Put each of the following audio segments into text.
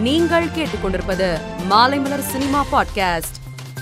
நீங்கள் கேட்டுக்கொண்டிருப்பது Maalaimalar cinema podcast.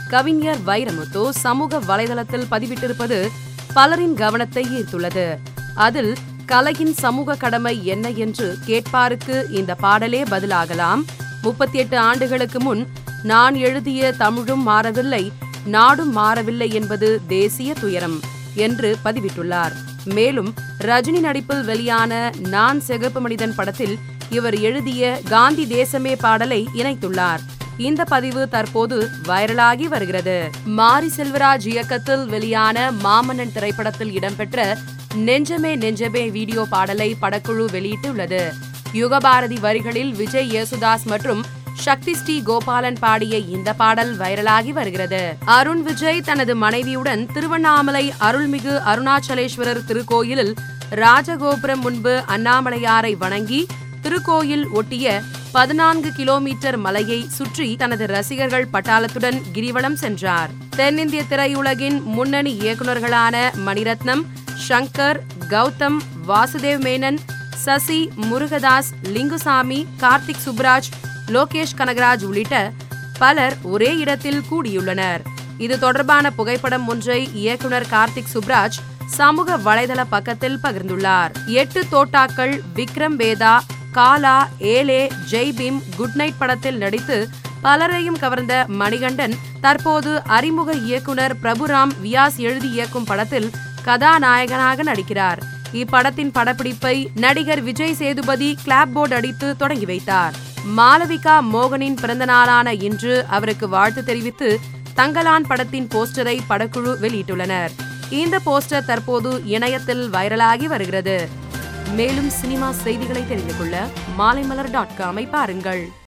கவிஞர் வைரமுத்து சமூக வலைதளத்தில் பதிவிட்டிருப்பது பலரின் கவனத்தை ஈர்த்துள்ளது. அதில் கலையின் சமூக கடமை என்ன என்று கேட்பாருக்கு இந்த பாடலே பதிலாகலாம். முப்பத்தி எட்டு ஆண்டுகளுக்கு முன் நான் எழுதிய தமிழும் மாறவில்லை நாடும் மாறவில்லை என்பது தேசிய துயரம் என்று பதிவிட்டுள்ளார். மேலும் ரஜினி நடிப்பில் வெளியான நான் சிகப்பு மனிதன் படத்தில் இவர் எழுதிய காந்தி தேசமே பாடலை இணைத்துள்ளார். இந்த பதிவு தற்போது வைரலாகி வருகிறது. மாரி செல்வராஜ் இயக்கத்தில் வெளியான மாமன்னன் திரைப்படத்தில் இடம்பெற்ற நெஞ்சமே நெஞ்சமே வீடியோ பாடலை படக்குழு வெளியிட்டுள்ளது. யுகபாரதி வரிகளில் விஜய் யேசுதாஸ் மற்றும் சக்தி ஸ்ரீ கோபாலன் பாடிய இந்த பாடல் வைரலாகி வருகிறது. அருண் விஜய் தனது மனைவியுடன் திருவண்ணாமலை அருள்மிகு அருணாச்சலேஸ்வரர் திருக்கோயிலில் ராஜகோபுரம் முன்பு அண்ணாமலையாரை வணங்கி திருக்கோயில் ஒட்டிய பதினான்கு கிலோமீட்டர் மலையை சுற்றி தனது ரசிகர்கள் பட்டாளத்துடன் கிரிவலம் சென்றார். தென்னிந்திய திரையுலகின் முன்னணி இயக்குநர்களான மணிரத்னம் ஷங்கர் கௌதம் வாசுதேவ் மேனன் சசி முருகதாஸ் லிங்குசாமி கார்த்திக் சுப்ராஜ் லோகேஷ் கனகராஜ் உள்ளிட்ட பலர் ஒரே இடத்தில் கூடியுள்ளனர். இது தொடர்பான புகைப்படம் ஒன்றை இயக்குனர் கார்த்திக் சுப்ராஜ் சமூக வலைதள பக்கத்தில் பகிர்ந்துள்ளார். எட்டு தோட்டாக்கள் விக்ரம் வேதா காலா ஏலே ஜெய்பீம் குட் நைட் படத்தில் நடித்து பலரையும் கவர்ந்த மணிகண்டன் தற்போது அறிமுக இயக்குனர் பிரபுராம் வியாஸ் எழுதி இயக்கும் படத்தில் கதாநாயகனாக நடிக்கிறார். இப்படத்தின் படப்பிடிப்பை நடிகர் விஜய் சேதுபதி கிளாப் போர்டு அடித்து தொடங்கி வைத்தார். மாளவிகா மோகனின் பிறந்தநாளான இன்று அவருக்கு வாழ்த்து தெரிவித்து தங்கலான் படத்தின் போஸ்டரை படக்குழு வெளியிட்டுள்ளனர். இந்த போஸ்டர் தற்போது இணையத்தில் வைரலாகி வருகிறது. மேலும் சினிமா செய்திகளை தெரிந்து கொள்ள மாலைமலர் டாட் காமை பாருங்கள்.